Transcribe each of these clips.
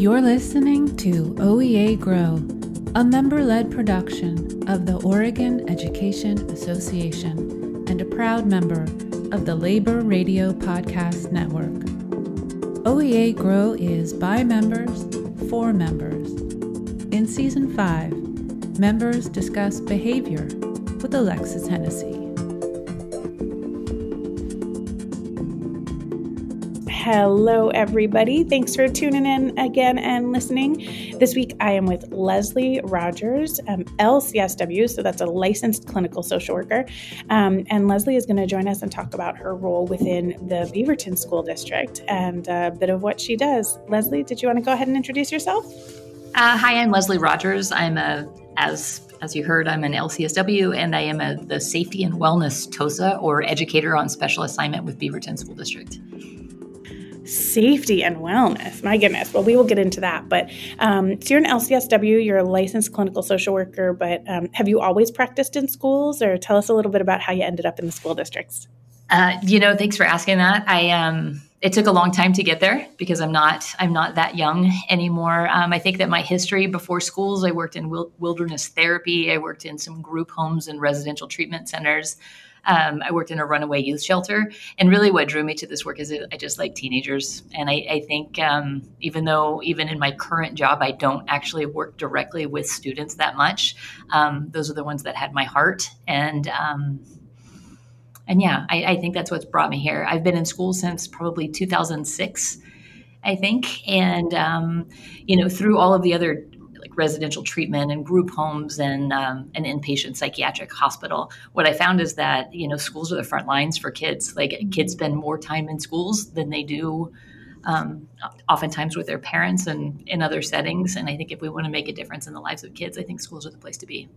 You're listening to OEA Grow, a member led production of the Oregon Education Association and a proud member of the Labor Radio Podcast Network. OEA Grow is by members for members. In Season 5, members discuss behavior with Alexis Hennessy. Hello, everybody. Thanks for tuning in again and listening. This week I am with Leslie Rogers, um, LCSW, so that's a licensed clinical social worker. Um, and Leslie is going to join us and talk about her role within the Beaverton School District and a bit of what she does. Leslie, did you want to go ahead and introduce yourself? Uh, hi, I'm Leslie Rogers. I'm a, as as you heard, I'm an LCSW and I am a, the Safety and Wellness TOSA or Educator on Special Assignment with Beaverton School District safety and wellness. My goodness. Well, we will get into that. But um, so you're an LCSW, you're a licensed clinical social worker, but um, have you always practiced in schools or tell us a little bit about how you ended up in the school districts? Uh, you know, thanks for asking that. I um, it took a long time to get there because I'm not I'm not that young anymore. Um, I think that my history before schools, I worked in wilderness therapy. I worked in some group homes and residential treatment centers. Um, I worked in a runaway youth shelter, and really, what drew me to this work is I just like teenagers, and I, I think um, even though even in my current job I don't actually work directly with students that much, um, those are the ones that had my heart, and um, and yeah, I, I think that's what's brought me here. I've been in school since probably 2006. I think. And, um, you know, through all of the other like residential treatment and group homes and um, an inpatient psychiatric hospital. What I found is that you know schools are the front lines for kids. Like kids spend more time in schools than they do. Um, oftentimes with their parents and in other settings. And I think if we want to make a difference in the lives of kids, I think schools are the place to be.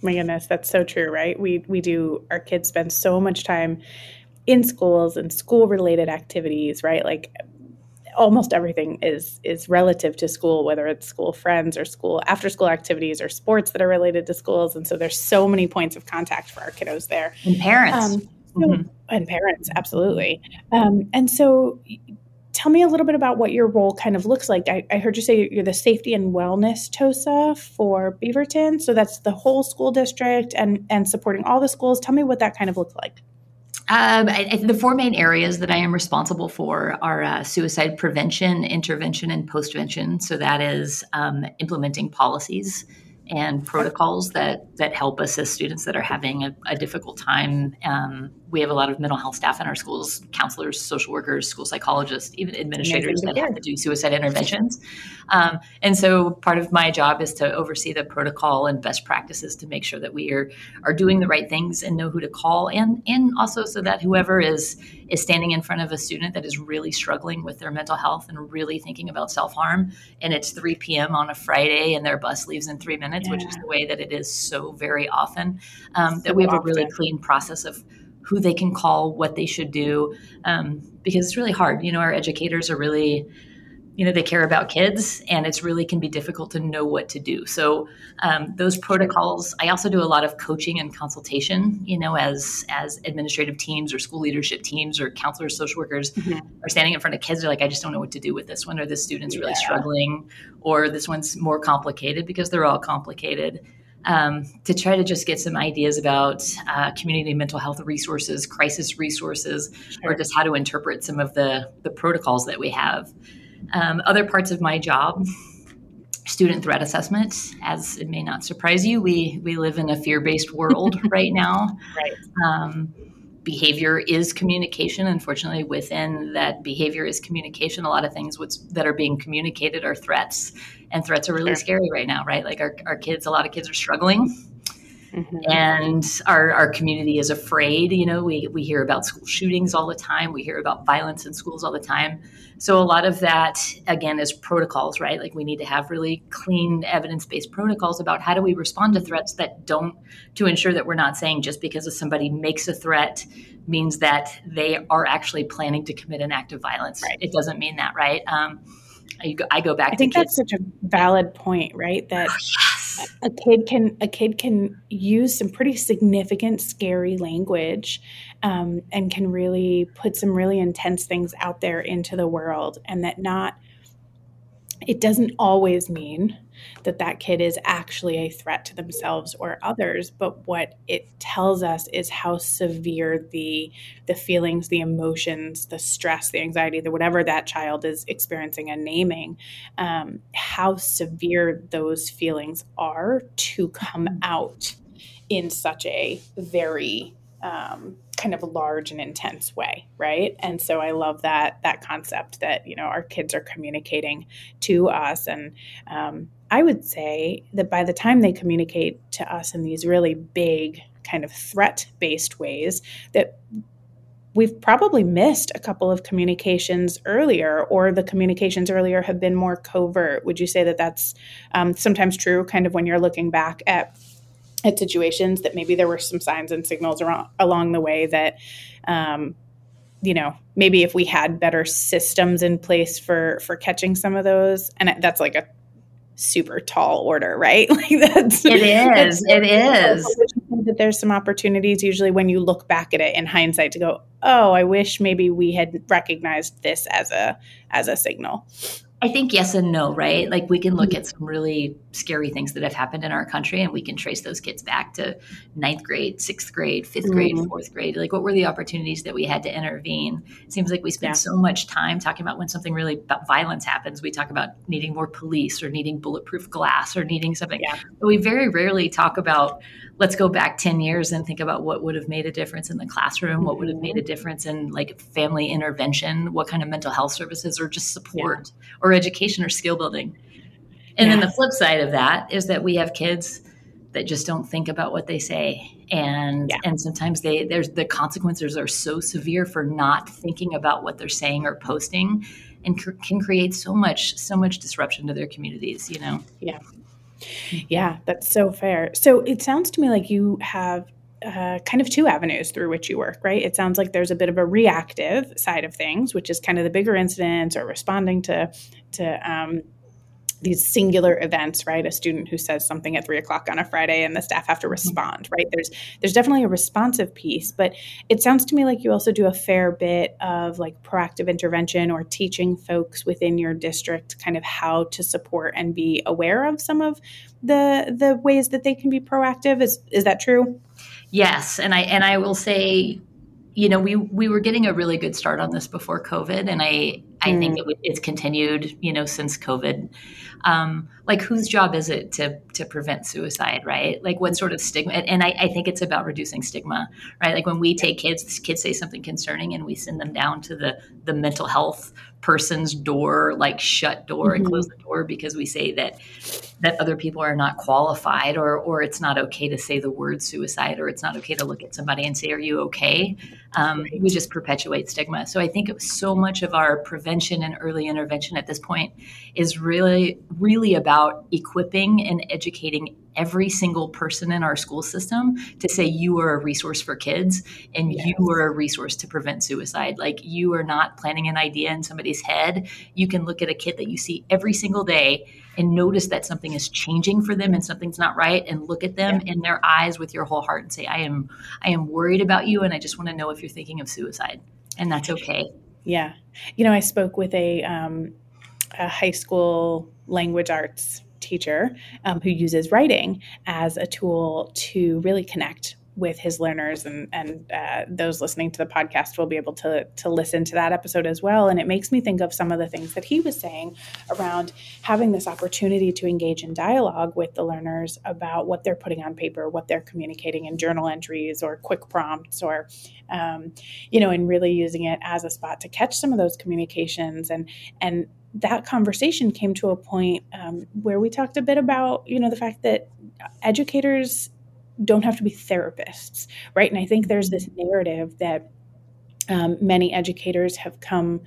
My goodness, that's so true, right? We we do our kids spend so much time in schools and school related activities, right? Like almost everything is is relative to school whether it's school friends or school after school activities or sports that are related to schools. And so there's so many points of contact for our kiddos there. And parents. Um, so, mm-hmm. and parents absolutely. Um, and so tell me a little bit about what your role kind of looks like. I, I heard you say you're the safety and wellness tosa for beaverton. So that's the whole school district and and supporting all the schools. Tell me what that kind of looks like um, I, I, the four main areas that I am responsible for are uh, suicide prevention, intervention, and postvention. So that is um, implementing policies and protocols that that help assist students that are having a, a difficult time um, we have a lot of mental health staff in our schools counselors social workers school psychologists even administrators that have to do suicide interventions um, and so part of my job is to oversee the protocol and best practices to make sure that we are are doing the right things and know who to call and and also so that whoever is is standing in front of a student that is really struggling with their mental health and really thinking about self-harm and it's 3 p.m on a friday and their bus leaves in three minutes yeah. which is the way that it is so very often um, so that we have often. a really clean process of who they can call, what they should do, um, because it's really hard. You know, our educators are really, you know, they care about kids, and it's really can be difficult to know what to do. So um, those protocols. I also do a lot of coaching and consultation. You know, as as administrative teams or school leadership teams or counselors, social workers mm-hmm. are standing in front of kids. They're like, I just don't know what to do with this one, or this student's yeah. really struggling, or this one's more complicated because they're all complicated um, to try to just get some ideas about uh, community mental health resources, crisis resources, sure. or just how to interpret some of the, the protocols that we have. Um, other parts of my job, student threat assessment. As it may not surprise you, we we live in a fear based world right now. Right. Um, behavior is communication. Unfortunately, within that behavior is communication. A lot of things what's, that are being communicated are threats, and threats are really sure. scary right now, right? Like our, our kids, a lot of kids are struggling. Mm-hmm. And our, our community is afraid. You know, we, we hear about school shootings all the time. We hear about violence in schools all the time. So, a lot of that, again, is protocols, right? Like, we need to have really clean, evidence based protocols about how do we respond to threats that don't, to ensure that we're not saying just because somebody makes a threat means that they are actually planning to commit an act of violence. Right. It doesn't mean that, right? Um, I go, I go back. I think that's such a valid point, right? That oh. A kid can a kid can use some pretty significant, scary language, um, and can really put some really intense things out there into the world, and that not it doesn't always mean that that kid is actually a threat to themselves or others. But what it tells us is how severe the the feelings the emotions the stress the anxiety the whatever that child is experiencing and naming um, how severe those feelings are to come out in such a very um, kind of large and intense way right? And so i love that that concept that you know our kids are communicating to us. And um, i would say that by the time they communicate to us in these really big kind of threat based ways that we've probably missed a couple of communications earlier or the communications earlier have been more covert. Would you say that that's um, sometimes true kind of when you're looking back at at situations that maybe there were some signs and signals around, along the way that um, you know maybe if we had better systems in place for for catching some of those and that's like a super tall order right? Like that's it is. It is. That there's some opportunities usually when you look back at it in hindsight to go oh i wish maybe we had recognized this as a as a signal I think yes and no, right? Like we can look at some really scary things that have happened in our country and we can trace those kids back to ninth grade, sixth grade, 5th grade, mm-hmm. fourth grade. Like what were the opportunities that we had to intervene? It seems like we spend yeah. so much time talking about when something really violence happens. We talk about needing more police or needing bulletproof glass or needing something. Yeah. But we very rarely talk about let's go back 10 years and think about what would have made a difference in the classroom, what would have made a mm-hmm. difference in like family intervention, what kind of mental health services or just support yeah. or education or skill building. And yeah. then the flip side of that is that we have kids that just don't think about what they say and yeah. and sometimes they there's the consequences are so severe for not thinking about what they're saying or posting and c- can create so much so much disruption to their communities you know yeah yeah, that's so fair. So it sounds to me like you have uh, kind of two avenues through which you work, right? It sounds like there's a bit of a reactive side of things, which is kind of the bigger incidents or responding to to um, these singular events, right? A student who says something at three o'clock on a Friday and the staff have to mm-hmm. respond, right? There's there's definitely a responsive piece, but it sounds to me like you also do a fair bit of like proactive intervention or teaching folks within your district kind of how to support and be aware of some of the the ways that they can be proactive. Is is that true? Yes, and I and I will say you know, we we were getting a really good start on this before COVID, and I I mm. think it, it's continued, you know, since COVID. Um, like, whose job is it to to prevent suicide, right? Like, what sort of stigma? And I, I think it's about reducing stigma, right? Like when we take kids, kids say something concerning, and we send them down to the the mental health person's door, like shut door mm-hmm. and close the door because we say that that other people are not qualified or or it's not okay to say the word suicide or it's not okay to look at somebody and say, Are you okay? Um, we just perpetuate stigma. So I think so much of our prevention and early intervention at this point is really, really about equipping and educating every single person in our school system to say you are a resource for kids and yes. you are a resource to prevent suicide. Like you are not planting an idea in somebody's head. You can look at a kid that you see every single day and notice that something is changing for them and something's not right and look at them yeah. in their eyes with your whole heart and say I am I am worried about you and I just want to know if you're thinking of suicide. And that's okay. Yeah. You know, I spoke with a um, a high school language arts teacher um, who uses writing as a tool to really connect with his learners and and uh, those listening to the podcast will be able to to listen to that episode as well. And it makes me think of some of the things that he was saying around having this opportunity to engage in dialogue with the learners about what they're putting on paper what they're communicating in journal entries or quick prompts or um, you know and really using it as a spot to catch some of those communications. And and that conversation came to a point um, where we talked a bit about you know the fact that educators don't have to be therapists right? And i think there's this narrative that um, many educators have come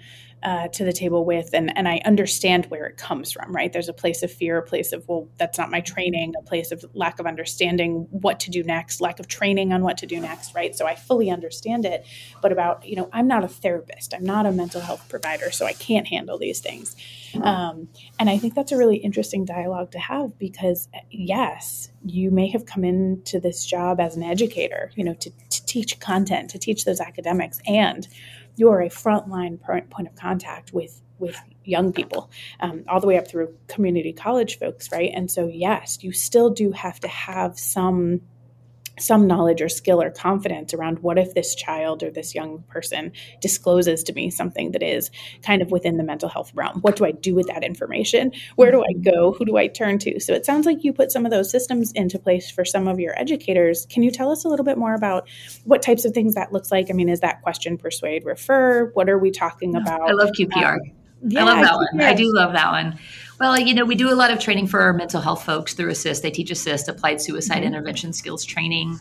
uh, to the table with and, and i understand where it comes from right? There's a place of fear a place of well that's not my training a place of lack of understanding what to do next lack of training on what to do next right? So i fully understand it but about you know i'm not a therapist. I'm not a mental health provider so i can't handle these things um, and i think that's a really interesting dialogue to have because yes you may have come into this job as an educator you know to, to teach content to teach those academics and you're a frontline point of contact with with young people, um, all the way up through community college folks, right? And so, yes, you still do have to have some some knowledge or skill or confidence around what if this child or this young person discloses to me something that is kind of within the mental health realm. What do i do with that information? Where do i go? Who do i turn to? So it sounds like you put some of those systems into place for some of your educators. Can you tell us a little bit more about what types of things that looks like? I mean is that question persuade refer? What are we talking about? i love qpr um, yeah, I love that one. I do love that one. Well, you know, we do a lot of training for our mental health folks through ASIST. They teach ASIST, Applied Suicide mm-hmm. Intervention Skills Training.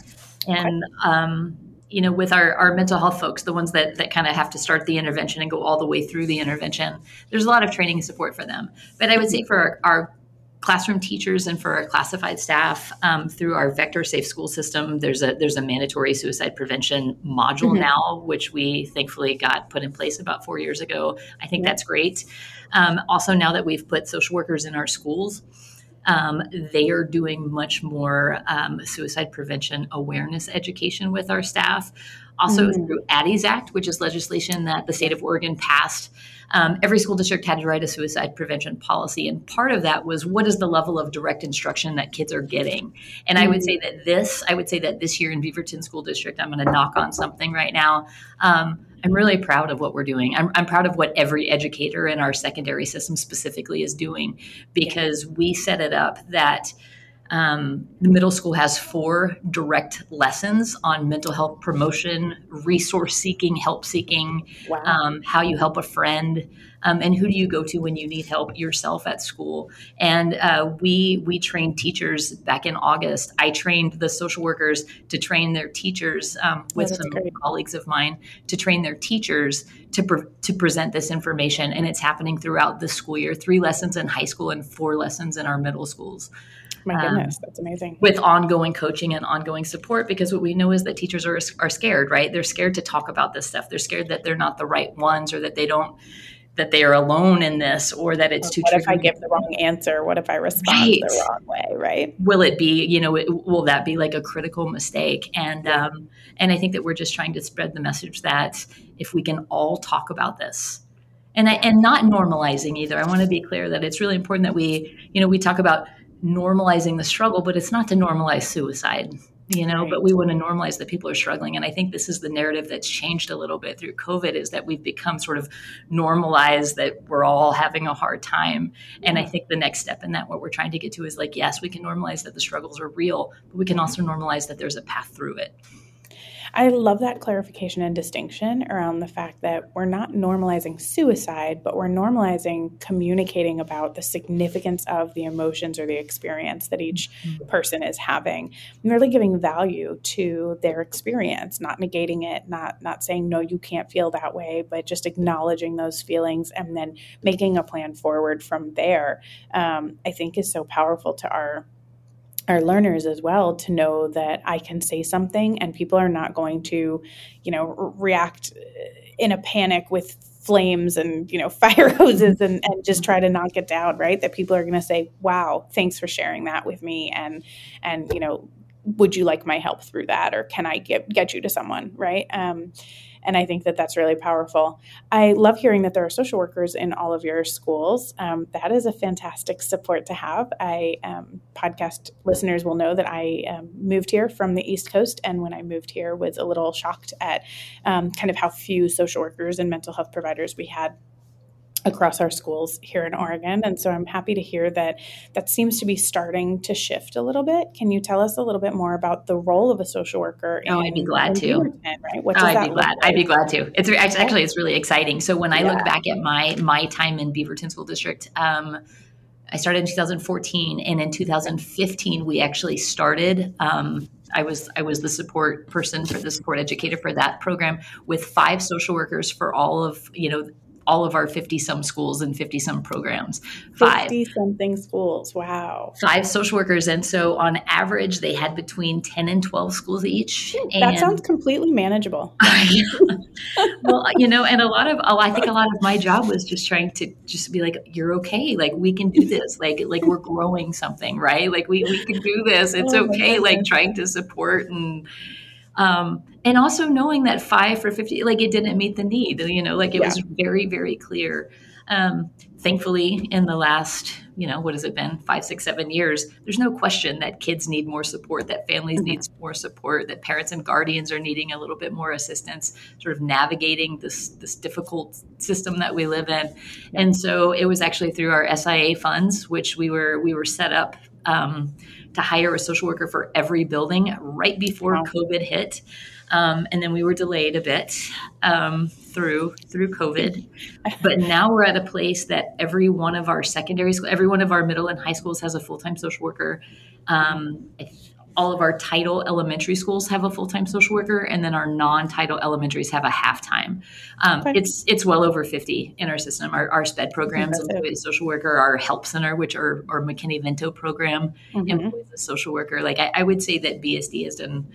And, um, you know, with our, our mental health folks, the ones that, that kind of have to start the intervention and go all the way through the intervention, there's a lot of training and support for them. But I would say for our, our classroom teachers and for our classified staff um, through our vector safe school system there's a there's a mandatory suicide prevention module mm-hmm. now which we thankfully got put in place about four years ago i think yeah. that's great um, also now that we've put social workers in our schools um, they are doing much more um, suicide prevention awareness education with our staff also mm-hmm. through Adi's Act which is legislation that the state of oregon passed um, every school district had to write a suicide prevention policy. And part of that was what is the level of direct instruction that kids are getting? And. I would say mm. that this, I would say that this year in Beaverton School District, I'm going to knock on something right now. Um, I'm really proud of what we're doing. I'm, I'm, proud of what every educator in our secondary system specifically is doing because we set it up that um, the middle school has four direct lessons on mental health promotion, resource seeking, help seeking, wow. um, how you help a friend, um, and who do you go to when you need help yourself at school. And uh, we we trained teachers back in August. I trained the social workers to train their teachers um, with oh, some great. colleagues of mine to train their teachers to pre- to present this information, and it's happening throughout the school year. Three lessons in high school and four lessons in our middle schools. My um, goodness, um, that's amazing. With ongoing coaching and ongoing support, because what we know is that teachers are are scared, right? They're scared to talk about this stuff. They're scared that they're not the right ones, or that they don't that they are alone in this or that it's too what if i give the wrong answer what if i respond right. the wrong way right will it be you know it, will that be like a critical mistake and yeah. um and i think that we're just trying to spread the message that if we can all talk about this and I, and not normalizing either i want to be clear that it's really important that we you know we talk about normalizing the struggle, but it's not to normalize suicide, you know, right. but we want to normalize that people are struggling. And I think this is the narrative that's changed a little bit through COVID is that we've become sort of normalized that we're all having a hard time. And I think the next step in that, what we're trying to get to is like, yes, we can normalize that the struggles are real, but we can also normalize that there's a path through it. I love that clarification and distinction around the fact that we're not normalizing suicide, but we're normalizing communicating about the significance of the emotions or the experience that each mm-hmm. person is having, and really giving value to their experience, not negating it, not not saying no, you can't feel that way, but just acknowledging those feelings and then making a plan forward from there. Um, I think is so powerful to our our learners as well to know that I can say something and people are not going to, you know, react uh, in a panic with flames and you know fire hoses and, and just try to knock it down right? That people are going to say wow thanks for sharing that with me and and you know would you like my help through that or can i get get you to someone right um, and I think that that's really powerful. I love hearing that there are social workers in all of your schools. Um, that is a fantastic support to have. I um, podcast listeners will know that I um, moved here from the East Coast, and when I moved here, was a little shocked at um, kind of how few social workers and mental health providers we had across our schools here in Oregon. And so I'm happy to hear that that seems to be starting to shift a little bit. Can you tell us a little bit more about the role of a social worker? Oh, in, I'd be glad to. Right? What oh, I'd be glad. Like? I'd be glad to. It's actually it's really exciting. So when I yeah. look back at my my time in Beaverton School District, um, I started in 2014, and in 2015 we actually started. Um, I was I was the support person for the support educator for that program with five social workers for all of you know all of our 50 some schools and 50 some programs. Five. 50 something schools. Wow. Five social workers. And so on average, they had between 10 and 12 schools each. That sounds completely manageable. well, you know, and a lot of, oh, I think a lot of my job was just trying to just be like, you're okay. Like we can do this. Like, like we're growing something, right? Like we, we can do this. It's oh okay. Like trying to support and, Um, and also knowing that five for 50, like it didn't meet the need, you know, like it yeah. was very, very clear. Um, thankfully, in the last, you know, what has it been, five, six, seven years, there's no question that kids need more support, that families mm-hmm. need more support, that parents and guardians are needing a little bit more assistance, sort of navigating this this difficult system that we live in. And so it was actually through our SIA funds, which we were we were set up. Um, to hire a social worker for every building right before wow. COVID hit. Um, and then we were delayed a bit um, through through COVID. But now we're at a place that every one of our secondary school, every one of our middle and high schools has a full time social worker. Um, all of our title elementary schools have a full-time social worker and then our non-title elementaries have a half-time um, okay. it's it's well over 50 in our system our, our sped programs employ a social worker our help center which are our mckinney-vento program mm-hmm. employs a social worker like I, I would say that bsd has done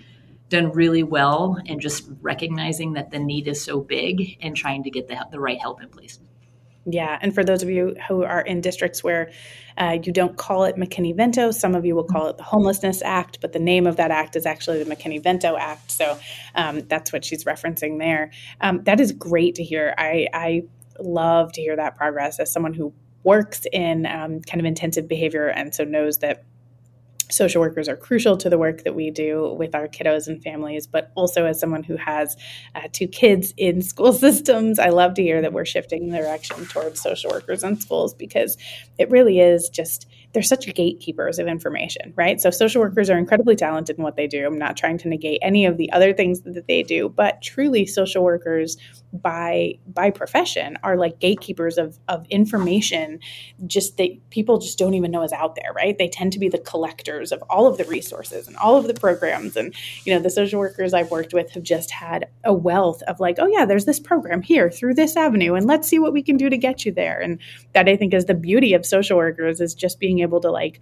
done really well and just recognizing that the need is so big and trying to get the, the right help in place. Yeah, and for those of you who are in districts where uh, you don't call it McKinney-Vento, some of you will call it the Homelessness Act, but the name of that act is actually the McKinney-Vento Act. So um, that's what she's referencing there. Um, that is great to hear. I, I love to hear that progress as someone who works in um, kind of intensive behavior and so knows that social workers are crucial to the work that we do with our kiddos and families, but also as someone who has uh, two kids in school systems, I love to hear that we're shifting the direction towards social workers in schools because it really is just they're such gatekeepers of information, right? So social workers are incredibly talented in what they do. I'm not trying to negate any of the other things that they do, but truly social workers by by profession are like gatekeepers of of information just that people just don't even know is out there, right? They tend to be the collectors of all of the resources and all of the programs and you know, the social workers I've worked with have just had a wealth of like, oh yeah, there's this program here through this avenue and let's see what we can do to get you there. And that I think is the beauty of social workers is just being able to like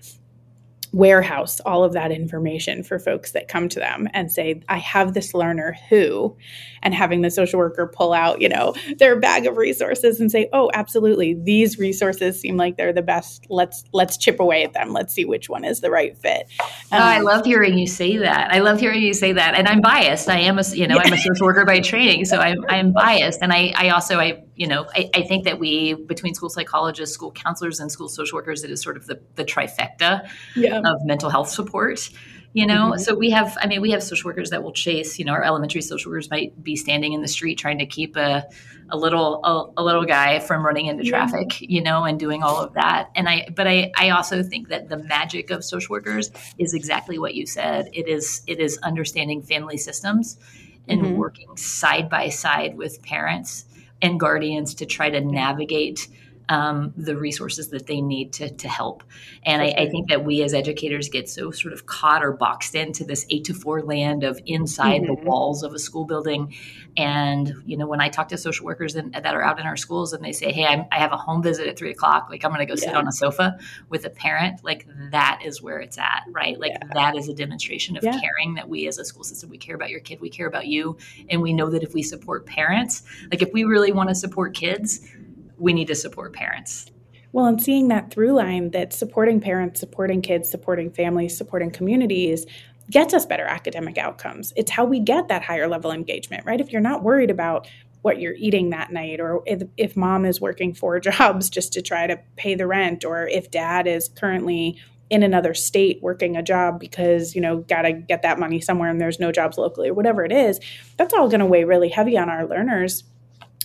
warehouse all of that information for folks that come to them and say i have this learner who and having the social worker pull out you know their bag of resources and say oh absolutely. These resources seem like they're the best. Let's let's chip away at them. Let's see which one is the right fit. Um, oh, i um, love hearing you say that. I love hearing you say that. And i'm biased. I am a you know i'm a social worker by training so i'm, I'm biased. And i i also i you know, I, I, think that we, between school psychologists, school counselors, and school social workers, it is sort of the, the trifecta yeah. of mental health support. You know, mm-hmm. so we have, I mean, we have social workers that will chase, you know, our elementary social workers might be standing in the street trying to keep a, a little, a, a little guy from running into traffic, you know, and doing all of that. And I, but I, I also think that the magic of social workers is exactly what you said. It is, it is understanding family systems and mm-hmm. working side by side with parents and guardians to try to navigate um, the resources that they need to, to help. And I, I, think that we as educators get so sort of caught or boxed into this eight to four land of inside mm-hmm. the walls of a school building. And, you know, when I talk to social workers in, that are out in our schools and they say, hey, I'm, i have a home visit at three o'clock, like I'm going to go yeah. sit on a sofa with a parent, like that is where it's at, right? Like yeah. that is a demonstration of yeah. caring that we as a school system, we care about your kid, we care about you. And we know that if we support parents, like if we really want to support kids, we need to support parents. Well, and seeing that through line that supporting parents, supporting kids, supporting families, supporting communities gets us better academic outcomes. It's how we get that higher level engagement, right? If you're not worried about what you're eating that night, or if, if mom is working four jobs just to try to pay the rent, or if dad is currently in another state working a job because you know got to get that money somewhere and there's no jobs locally or whatever it is that's all going to weigh really heavy on our learners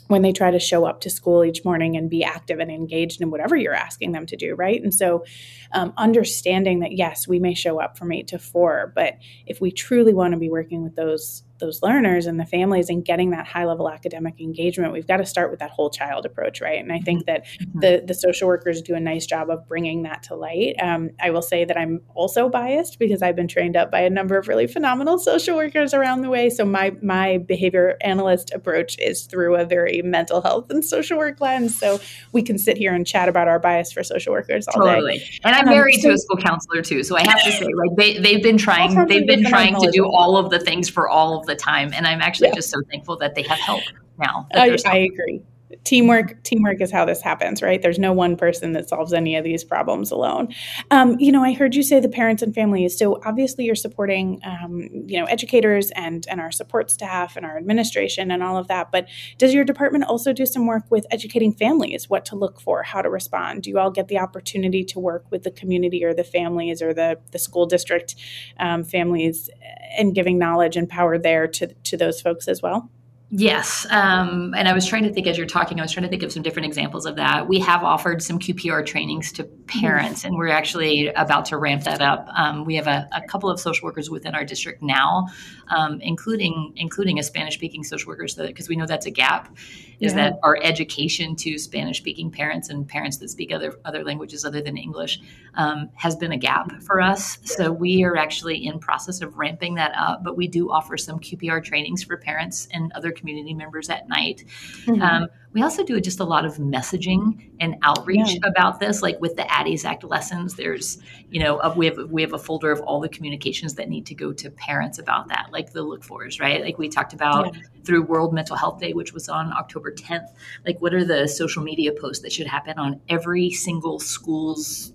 when they try to show up to school each morning and be active and engaged in whatever you're asking them to do, right? And so, um, understanding that yes, we may show up from eight to four, but if we truly want to be working with those those learners and the families and getting that high level academic engagement we've got to start with that whole child approach right? And i think that mm-hmm. the the social workers do a nice job of bringing that to light. Um, i will say that i'm also biased because i've been trained up by a number of really phenomenal social workers around the way. So my my behavior analyst approach is through a very mental health and social work lens. So we can sit here and chat about our bias for social workers all totally. day and i'm um, married so, to a school counselor too so i have to say like they, they've been trying they've been trying to do all of the things for all of the time. And I'm actually yeah. just so thankful that they have help now. I, I agree. Teamwork teamwork is how this happens right? There's no one person that solves any of these problems alone. Um, you know i heard you say the parents and families so obviously you're supporting um, you know educators and and our support staff and our administration and all of that. But does your department also do some work with educating families what to look for how to respond? Do you all get the opportunity to work with the community or the families or the the school district um, families and giving knowledge and power there to to those folks as well Yes. Um, and I was trying to think as you're talking, I was trying to think of some different examples of that. We have offered some QPR trainings to parents, and we're actually about to ramp that up. Um, we have a, a, couple of social workers within our district now, um, including including a Spanish speaking social worker, so because we know that's a gap is yeah. that our education to Spanish speaking parents and parents that speak other other languages other than English um, has been a gap for us. So we are actually in process of ramping that up, but we do offer some QPR trainings for parents and other community members at night. Mm-hmm. Um, we also do just a lot of messaging and outreach yeah. about this, like with the Adi's Act lessons. There's, you know, a, we have we have a folder of all the communications that need to go to parents about that, like the look fors, right? Like we talked about yeah. through World Mental Health Day, which was on October 10th. Like, what are the social media posts that should happen on every single school's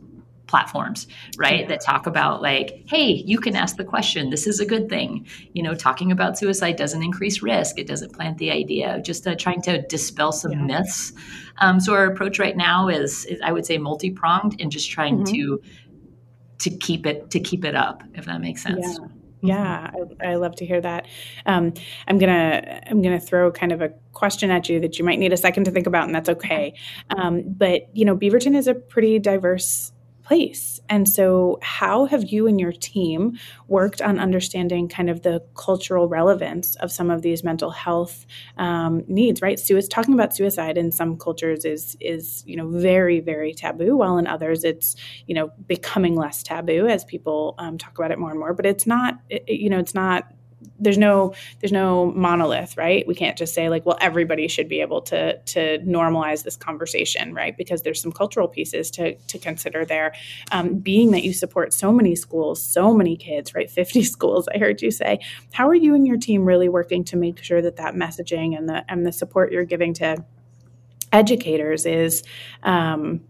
platforms, right? Yeah. That talk about like, hey, you can ask the question. This is a good thing. You know, talking about suicide doesn't increase risk. It doesn't plant the idea. Just uh, trying to dispel some yeah. myths. Um, so our approach right now is, is I would say, multi pronged and just trying mm-hmm. to to keep it to keep it up, if that makes sense. Yeah. Yeah, I, I, love to hear that. Um, I'm gonna I'm gonna throw kind of a question at you that you might need a second to think about, and that's okay. Um, but you know, Beaverton is a pretty diverse place. And so, how have you and your team worked on understanding kind of the cultural relevance of some of these mental health um, needs? Right, it's talking about suicide in some cultures is is you know very very taboo, while in others it's you know becoming less taboo as people um, talk about it more and more. But it's not it, you know it's not there's no there's no monolith right? We can't just say like well everybody should be able to to normalize this conversation right? Because there's some cultural pieces to to consider there. Um, being that you support so many schools so many kids right? 50 schools i heard you say. How are you and your team really working to make sure that that messaging and the and the support you're giving to educators is um,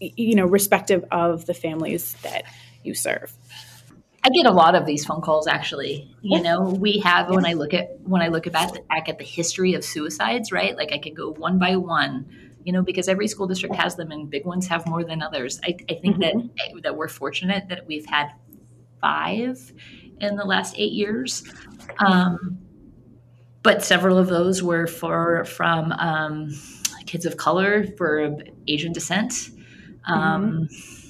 you know respective of the families that you serve I get a lot of these phone calls actually. You know, we have when I look at when I look at back at the history of suicides, right? Like I can go one by one, you know, because every school district has them and big ones have more than others. I, I think mm-hmm. that that we're fortunate that we've had five in the last eight years. Um, but several of those were for from um, kids of color for Asian descent. Um, mm-hmm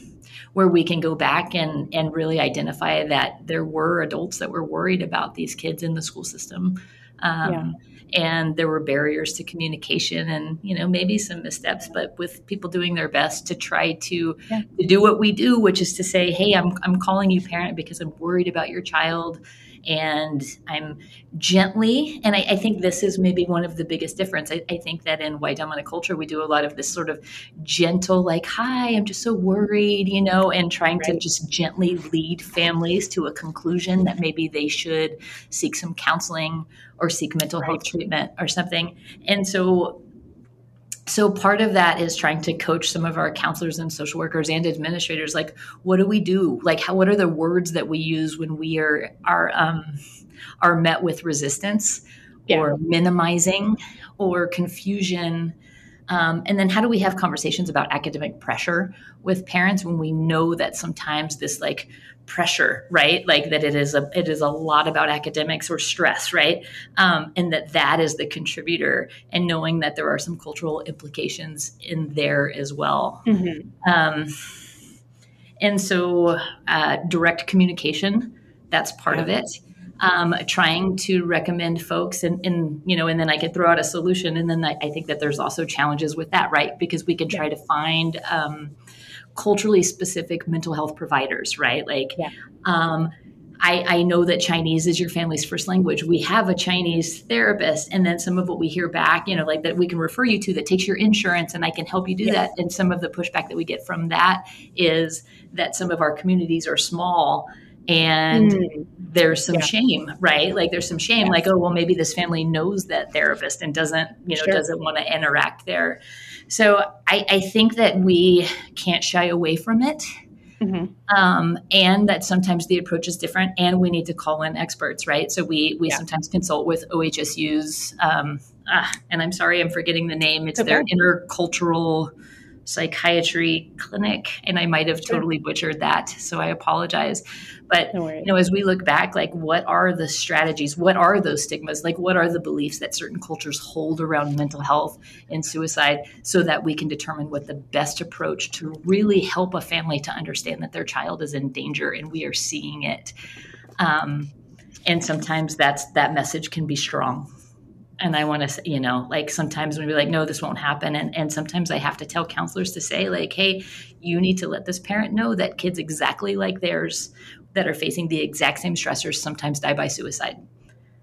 where we can go back and and really identify that there were adults that were worried about these kids in the school system. Um, yeah. And there were barriers to communication, and you know maybe some missteps, but with people doing their best to try to, yeah. to do what we do, which is to say, "Hey, I'm I'm calling you parent because I'm worried about your child and I'm gently, and I, I, think this is maybe one of the biggest difference. I, I, think that in white dominant culture, we do a lot of this sort of gentle, like, hi, I'm just so worried, you know, and trying right. to just gently lead families to a conclusion that maybe they should seek some counseling or seek mental right. health treatment or something. And so so part of that is trying to coach some of our counselors and social workers and administrators like what do we do like how what are the words that we use when we are are um, are met with resistance yeah. or minimizing or confusion um, and then how do we have conversations about academic pressure with parents when we know that sometimes this like pressure right like that it is a it is a lot about academics or stress right um, and that that is the contributor and knowing that there are some cultural implications in there as well mm-hmm. um, and so uh, direct communication that's part yeah. of it um, trying to recommend folks and, and, you know and then i could throw out a solution and then I, I think that there's also challenges with that right because we can try to find um, culturally specific mental health providers, right? Like, yeah. um, I, I, know that Chinese is your family's first language. We have a Chinese therapist, and then some of what we hear back, you know, like that we can refer you to that takes your insurance, and I can help you do that. And some of the pushback that we get from that is that some of our communities are small and mm. there's some yeah. shame right like there's some shame like oh well maybe this family knows that therapist and doesn't you know sure. doesn't want to interact there so I, I, think that we can't shy away from it mm-hmm. um, and that sometimes the approach is different and we need to call in experts right so we we yeah. sometimes consult with ohsu's um, ah, and i'm sorry i'm forgetting the name it's okay. their intercultural psychiatry clinic and i might have totally butchered that so i apologize. But no you know as we look back like what are the strategies? What are those stigmas? Like what are the beliefs that certain cultures hold around mental health and suicide so that we can determine what the best approach to really help a family to understand that their child is in danger and we are seeing it? Um, and sometimes that's that message can be strong and I want to, say, you know, like sometimes we be like, no, this won't happen. And, and sometimes I have to tell counselors to say, like, hey, you need to let this parent know that kids exactly like theirs that are facing the exact same stressors sometimes die by suicide.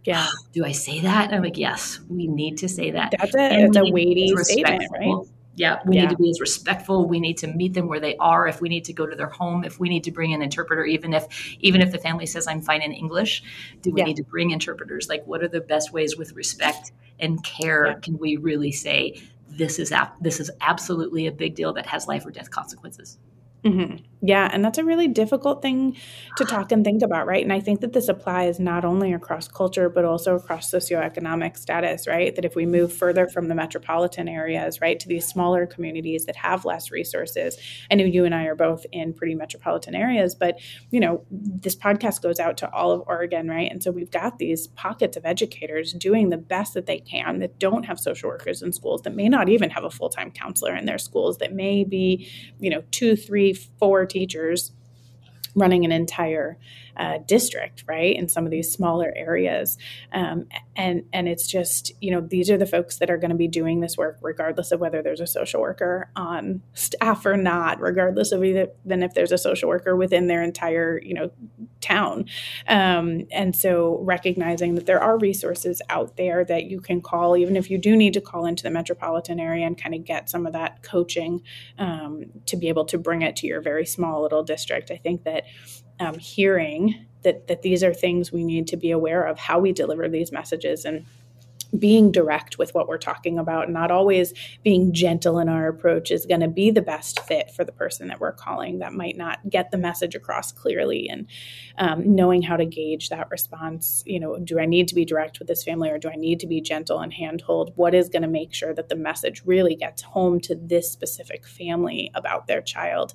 Yeah. Do I say that? I'm like, yes, we need to say that. That's a, it's a weighty statement, right? Yeah, we yeah. need to be as respectful. We need to meet them where they are. If we need to go to their home, if we need to bring an interpreter, even if even if the family says I'm fine in English, do we yeah. need to bring interpreters? Like, what are the best ways with respect and care yeah. can we really say this is this is absolutely a big deal that has life or death consequences? Mm-hmm. Yeah, and that's a really difficult thing to talk and think about, right? And I think that this applies not only across culture, but also across socioeconomic status, right? That if we move further from the metropolitan areas, right, to these smaller communities that have less resources, I know you and I are both in pretty metropolitan areas, but, you know, this podcast goes out to all of Oregon, right? And so we've got these pockets of educators doing the best that they can that don't have social workers in schools, that may not even have a full time counselor in their schools, that may be, you know, two, three, four teachers running an entire district, right, in some of these smaller areas, um, and and it's just you know these are the folks that are going to be doing this work regardless of whether there's a social worker on staff or not, regardless of even if there's a social worker within their entire you know town, um, and so recognizing that there are resources out there that you can call, even if you do need to call into the metropolitan area and kind of get some of that coaching um, to be able to bring it to your very small little district. I think that um, hearing that that these are things we need to be aware of how we deliver these messages and being direct with what we're talking about, not always being gentle in our approach, is going to be the best fit for the person that we're calling that might not get the message across clearly. And um, knowing how to gauge that response, you know, do I need to be direct with this family or do I need to be gentle and handhold? What is going to make sure that the message really gets home to this specific family about their child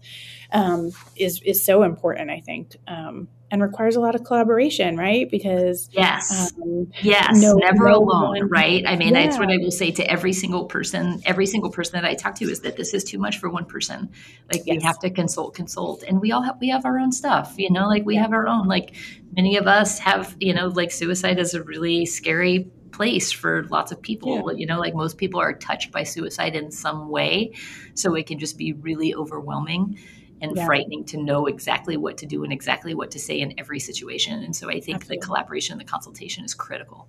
um, is is so important. I think. Um, and requires a lot of collaboration, right? Because yes, um, yes, no, never no alone, one, right? I mean, yeah. that's what I will say to every single person, every single person that I talk to is that this is too much for one person. Like yes. we have to consult, consult, and we all have we have our own stuff, you know. Like we have our own. Like many of us have, you know, like suicide is a really scary place for lots of people. Yeah. You know, like most people are touched by suicide in some way, so it can just be really overwhelming and yeah. frightening to know exactly what to do and exactly what to say in every situation. And so I think Absolutely. the collaboration and the consultation is critical.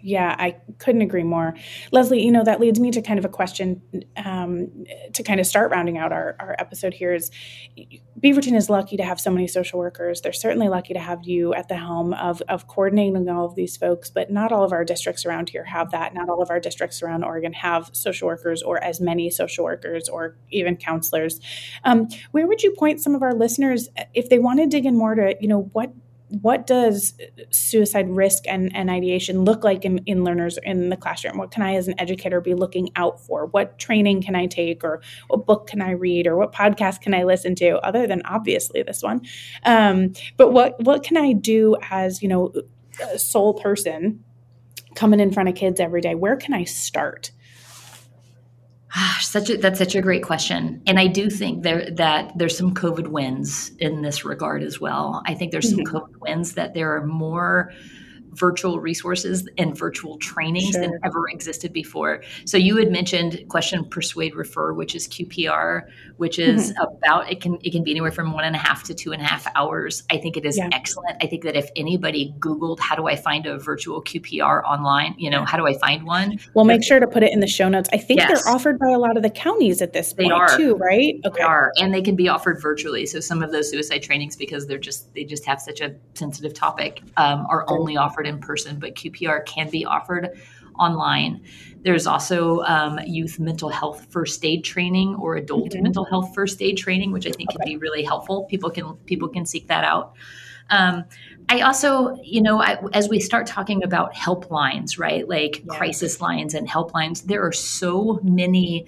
Yeah, I couldn't agree more. Leslie, you know, that leads me to kind of a question um, to kind of start rounding out our, our episode here is Beaverton is lucky to have so many social workers. They're certainly lucky to have you at the helm of, of coordinating all of these folks, but not all of our districts around here have that. Not all of our districts around Oregon have social workers or as many social workers or even counselors. Um, where would you point some of our listeners if they want to dig in more to, you know, what what does suicide risk and, and ideation look like in, in learners in the classroom? What can I, as an educator, be looking out for? What training can I take, or what book can I read, or what podcast can I listen to, other than obviously this one? Um, but what what can I do as you know, a sole person coming in front of kids every day? Where can I start? Such a, that's such a great question, and I do think there that there's some COVID wins in this regard as well. I think there's some mm-hmm. COVID wins that there are more virtual resources and virtual trainings Sure. than ever existed before. So you had mentioned question, persuade, refer, which is QPR, which is Mm-hmm. about it can it can be anywhere from one and a half to two and a half hours. I think it is Yeah. excellent. I think that if anybody Googled how do I find a virtual QPR online, you know, how do I find one? We'll make sure to put it in the show notes. I think Yes. they're offered by a lot of the counties at this point too, right? They are, and they can be offered virtually. So some of those suicide trainings, because they're just they just have such a sensitive topic, um, are only offered in person. But QPR can be offered online. There's also um, youth mental health first aid training or adult Mhm. mental health first aid training, which I think can be really helpful. People can people can seek that out. Um, I also, you know, I, as we start talking about helplines, right, like Yeah. crisis lines and helplines, there are so many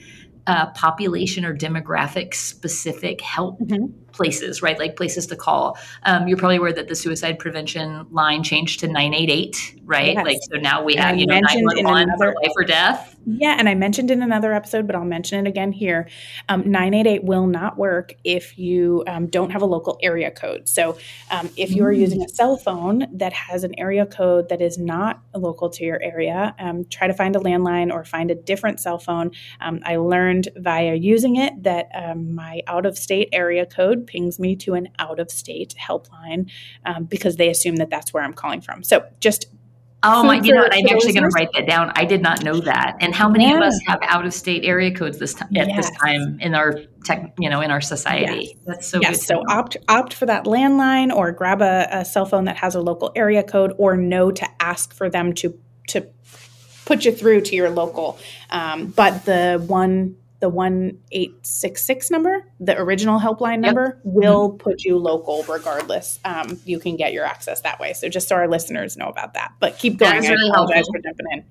uh, population or demographic specific help Mhm. Places, right? Like places to call. Um, you're probably aware that the suicide prevention line changed to 988, right? Yes. Like, so now we have, you know, mentioned in 911 for life or death. Yeah, and I mentioned in another episode, but I'll mention it again here. Um, 988 will not work if you um, don't have a local area code. So, um, if you are Mm. using a cell phone that has an area code that is not local to your area, um, try to find a landline or find a different cell phone. Um, I learned via using it that um, my out of state area code pings me to an out of state helpline um, because they assume that that's where I'm calling from. So, just Oh my, you know what? I'm actually going to write that down. I did not know that. And how many of us have out of state area codes this time at this time in our tech, you know, in our society? That's so yes, good. so know. opt opt for that landline or grab a, a cell phone that has a local area code or know to ask for them to to put you through to your local. Um, but the one the one eight six six number, the original helpline number, will put you local regardless. Um, you can get your access that way. So just so our listeners know about that. But keep That going. is I really apologize helpful. for jumping in.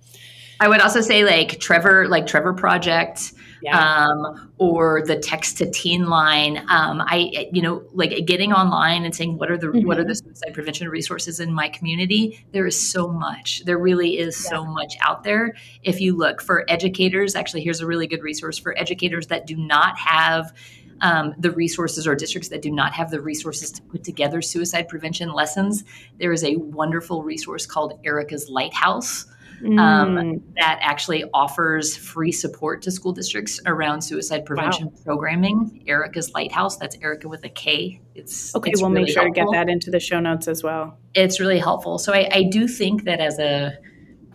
I would also say like Trevor, like Trevor Project, Yeah. um, or the text to teen line. Um, I, you know, like getting online and saying what are the what are Mm-hmm. the suicide prevention resources in my community. There is so much. There really is so much out there. If you look for educators, actually, here's a really good resource for educators that do not have. Um, the resources or districts that do not have the resources to put together suicide prevention lessons, there is a wonderful resource called Erika's Lighthouse um, Mm, that actually offers free support to school districts around suicide prevention programming. Erika's Lighthouse, that's Erika with a K. It's okay, it's we'll make really sure to get that into the show notes as well. It's really helpful. So I, I do think that as a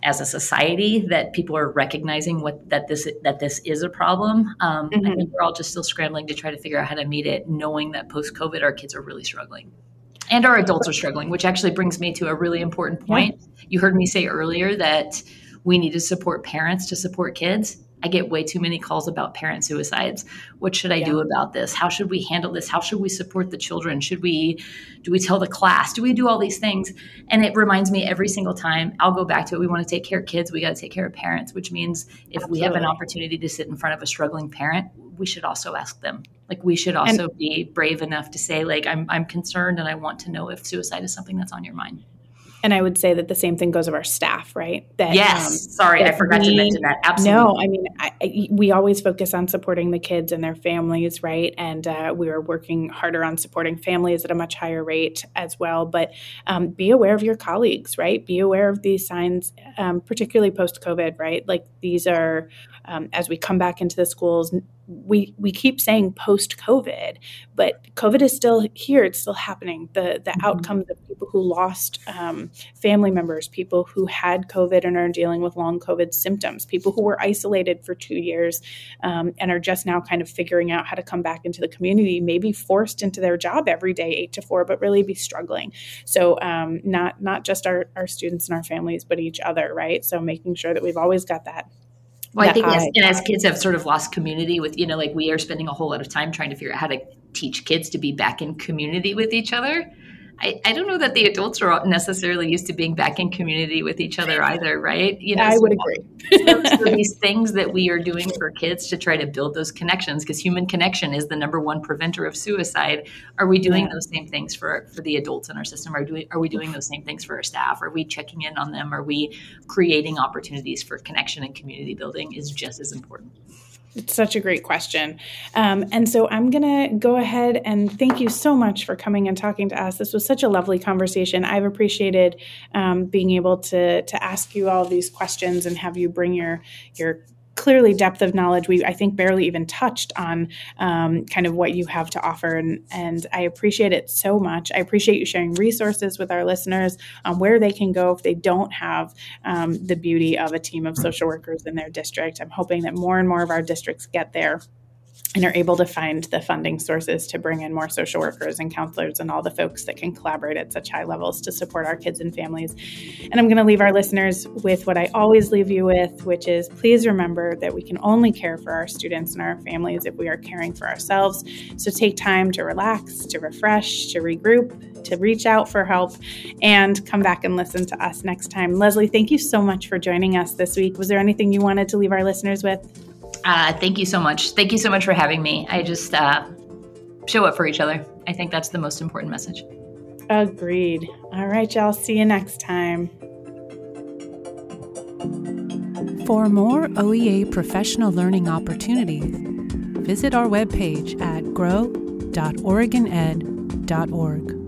as a society that people are recognizing what that this that this is a problem. Um, I Mhm. think we're all just still scrambling to try to figure out how to meet it, knowing that post COVID our kids are really struggling. And our adults are struggling, which actually brings me to a really important point. You heard me say earlier that we need to support parents to support kids. I get way too many calls about parent suicides. What should I do about this? How should we handle this? How should we support the children? Should we do we tell the class? Do we do all these things? And it reminds me every single time. I'll go back to it. We want to take care of kids. We got to take care of parents, which means if we have an opportunity to sit in front of a struggling parent, we should also ask them. Like we should also be brave enough to say, like, I'm I'm concerned and I want to know if suicide is something that's on your mind. And I would say that the same thing goes of our staff, right? That Yes. um, Sorry, I forgot to mention that. Absolutely. No, I mean, I, I, we always focus on supporting the kids and their families, right? And uh, we are working harder on supporting families at a much higher rate as well. But um, be aware of your colleagues, right? Be aware of these signs, um, particularly post COVID, right? Like these are, um, as we come back into the schools, we we keep saying post COVID, but COVID is still here. It's still happening. The the Mhm. outcomes of people who lost um, family members, people who had COVID and are dealing with long COVID symptoms, people who were isolated for two years um, and are just now kind of figuring out how to come back into the community, maybe forced into their job every day, eight to four, but really be struggling. So um, not not just our, our students and our families, but each other, right? So making sure that we've always got that. Well, I that think as, and as kids have sort of lost community with, you know, like we are spending a whole lot of time trying to figure out how to teach kids to be back in community with each other. I, I don't know that the adults are necessarily used to being back in community with each other either, right? You know, I so- would agree. so, so these things that we are doing for kids to try to build those connections, because human connection is the number one preventer of suicide. Are we doing Yeah. those same things for for the adults in our system? Are doing are we doing those same things for our staff? Are we checking in on them? Are we creating opportunities for connection and community building? Is just as important. It's such a great question. Um, and so I'm going to go ahead and thank you so much for coming and talking to us. This was such a lovely conversation. I've appreciated um, being able to, to ask you all these questions and have you bring your, your clearly depth of knowledge we i think barely even touched on um, kind of what you have to offer. And, and i appreciate it so much. I appreciate you sharing resources with our listeners on where they can go if they don't have um, the beauty of a team of social workers in their district. I'm hoping that more and more of our districts get there and are able to find the funding sources to bring in more social workers and counselors and all the folks that can collaborate at such high levels to support our kids and families. And I'm going to leave our listeners with what I always leave you with, which is please remember that we can only care for our students and our families if we are caring for ourselves. So take time to relax, to refresh, to regroup, to reach out for help, and come back and listen to us next time. Leslie, thank you so much for joining us this week. Was there anything you wanted to leave our listeners with? Uh, thank you so much. Thank you so much for having me. I just uh, show up for each other. I think that's the most important message. Agreed. All right, y'all. See you next time. For more OEA professional learning opportunities, visit our webpage at grow.oregoned.org.